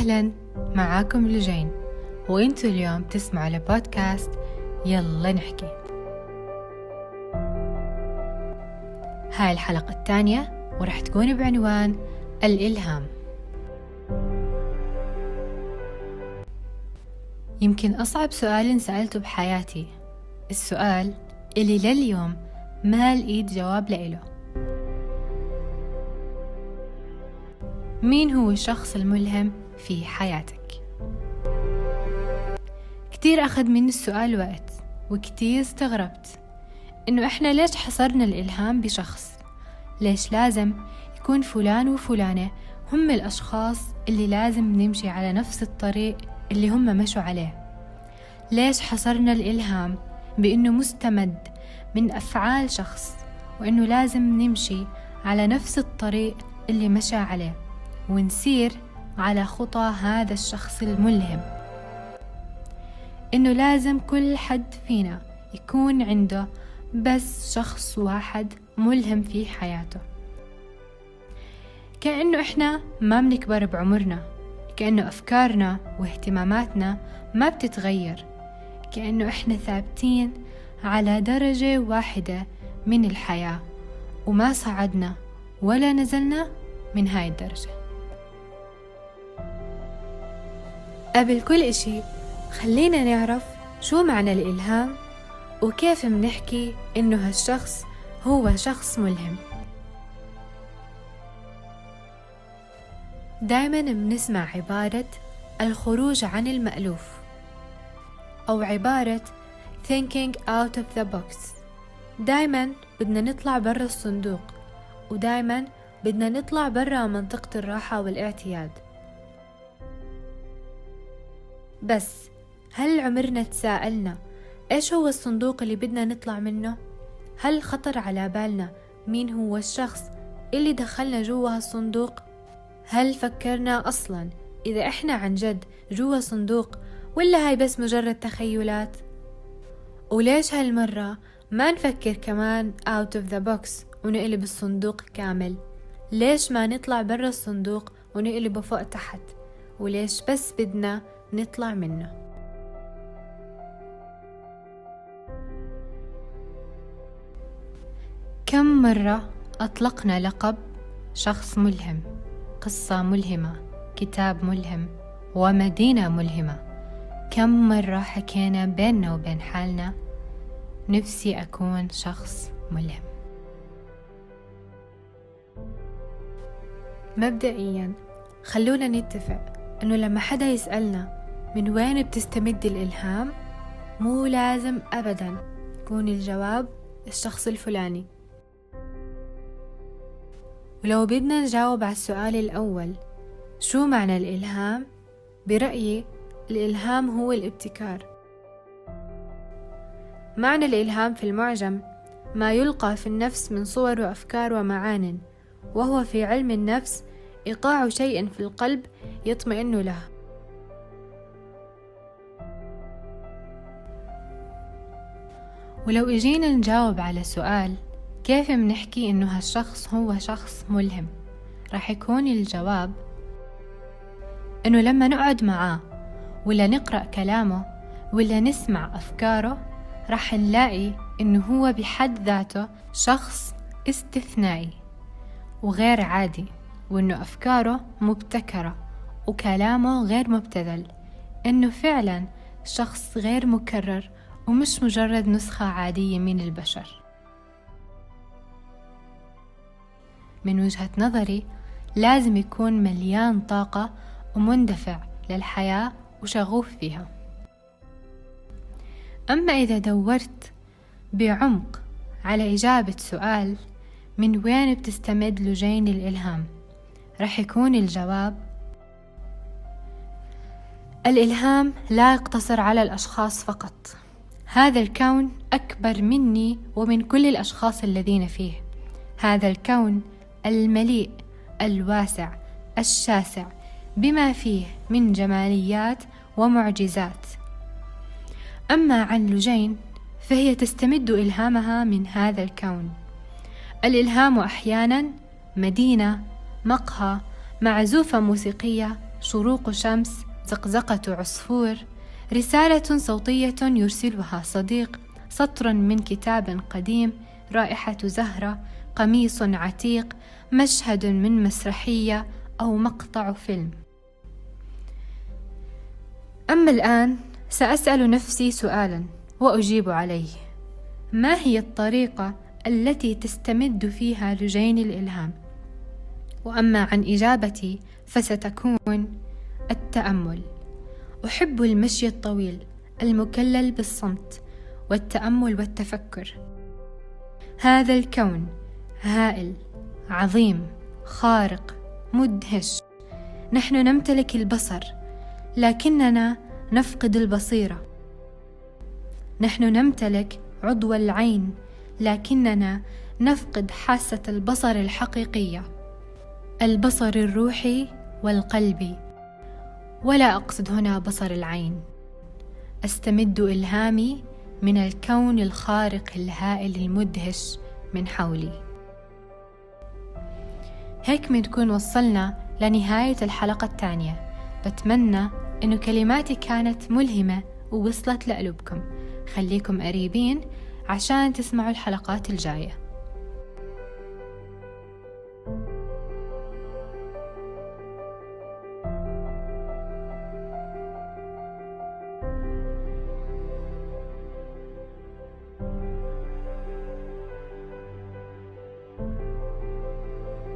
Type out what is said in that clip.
أهلا معاكم لجين. وانتوا اليوم تسمعوا لبودكاست يلا نحكي. هاي الحلقة الثانية ورح تكون بعنوان الإلهام. يمكن أصعب سؤال سألته بحياتي. السؤال اللي لليوم ما لقيت جواب لإله. مين هو الشخص الملهم في حياتك؟ كتير أخذ مني السؤال وقت وكتير استغربت إنه إحنا ليش حصرنا الإلهام بشخص؟ ليش لازم يكون فلان وفلانة هم الأشخاص اللي لازم نمشي على نفس الطريق اللي هم مشوا عليه ليش حصرنا الإلهام بأنه مستمد من أفعال شخص وأنه لازم نمشي على نفس الطريق اللي مشى عليه ونسير على خطى هذا الشخص الملهم. إنه لازم كل حد فينا يكون عنده بس شخص واحد ملهم في حياته. كأنه إحنا ما بنكبر بعمرنا كأنه أفكارنا واهتماماتنا ما بتتغير كأنه إحنا ثابتين على درجة واحدة من الحياة وما صعدنا ولا نزلنا من هاي الدرجة. قبل كل إشي خلينا نعرف شو معنى الإلهام وكيف منحكي إنه هالشخص هو شخص ملهم. دايما بنسمع عبارة الخروج عن المألوف أو عبارة thinking out of the box. دايما بدنا نطلع برا الصندوق ودايما بدنا نطلع برا منطقة الراحة والاعتياد. بس هل عمرنا تساءلنا إيش هو الصندوق اللي بدنا نطلع منه؟ هل خطر على بالنا مين هو الشخص اللي دخلنا جوا هالصندوق؟ هل فكرنا أصلا إذا إحنا عن جد جوا صندوق ولا هاي بس مجرد تخيلات؟ وليش هالمرة ما نفكر كمان out of the box ونقلب الصندوق كامل؟ ليش ما نطلع برا الصندوق ونقلبه فوق تحت؟ وليش بس بدنا نطلع منه. كم مرة أطلقنا لقب شخص ملهم قصة ملهمة كتاب ملهم ومدينة ملهمة؟ كم مرة حكينا بيننا وبين حالنا نفسي أكون شخص ملهم؟ مبدئيا خلونا نتفق أنه لما حدا يسألنا من وين بتستمد الإلهام؟ مو لازم أبدا. يكون الجواب الشخص الفلاني. ولو بدنا نجاوب على السؤال الأول شو معنى الإلهام؟ برأيي الإلهام هو الابتكار. معنى الإلهام في المعجم ما يلقى في النفس من صور وأفكار ومعان وهو في علم النفس إيقاع شيء في القلب يطمئن له. ولو إجينا نجاوب على سؤال كيف منحكي إنه هالشخص هو شخص ملهم؟ راح يكون الجواب إنه لما نقعد معاه ولا نقرأ كلامه ولا نسمع أفكاره راح نلاقي إنه هو بحد ذاته شخص استثنائي وغير عادي وإنه أفكاره مبتكرة وكلامه غير مبتذل إنه فعلا شخص غير مكرر ومش مجرد نسخة عادية من البشر. من وجهة نظري لازم يكون مليان طاقة ومندفع للحياة وشغوف فيها. أما إذا دورت بعمق على إجابة سؤال من وين بتستمد لجين الإلهام؟ رح يكون الجواب الإلهام لا يقتصر على الأشخاص فقط. هذا الكون أكبر مني ومن كل الأشخاص الذين فيه. هذا الكون المليء الواسع الشاسع بما فيه من جماليات ومعجزات. أما عن لجين فهي تستمد إلهامها من هذا الكون. الإلهام أحيانا مدينة مقهى معزوفة موسيقية شروق شمس زقزقة عصفور رسالة صوتية يرسلها صديق سطر من كتاب قديم رائحة زهرة قميص عتيق مشهد من مسرحية أو مقطع فيلم. أما الآن سأسأل نفسي سؤالا وأجيب عليه. ما هي الطريقة التي تستمد فيها لجين الإلهام؟ وأما عن إجابتي فستكون التأمل. أحب المشي الطويل المكلل بالصمت والتأمل والتفكر. هذا الكون هائل عظيم خارق مدهش. نحن نمتلك البصر لكننا نفقد البصيرة. نحن نمتلك عضو العين لكننا نفقد حاسة البصر الحقيقية. البصر الروحي والقلبي. ولا أقصد هنا بصر العين. أستمد إلهامي من الكون الخارق الهائل المدهش من حولي. هيك بنكون وصلنا لنهاية الحلقة الثانية. بتمنى إنه كلماتي كانت ملهمة ووصلت لقلوبكم. خليكم قريبين عشان تسمعوا الحلقات الجاية.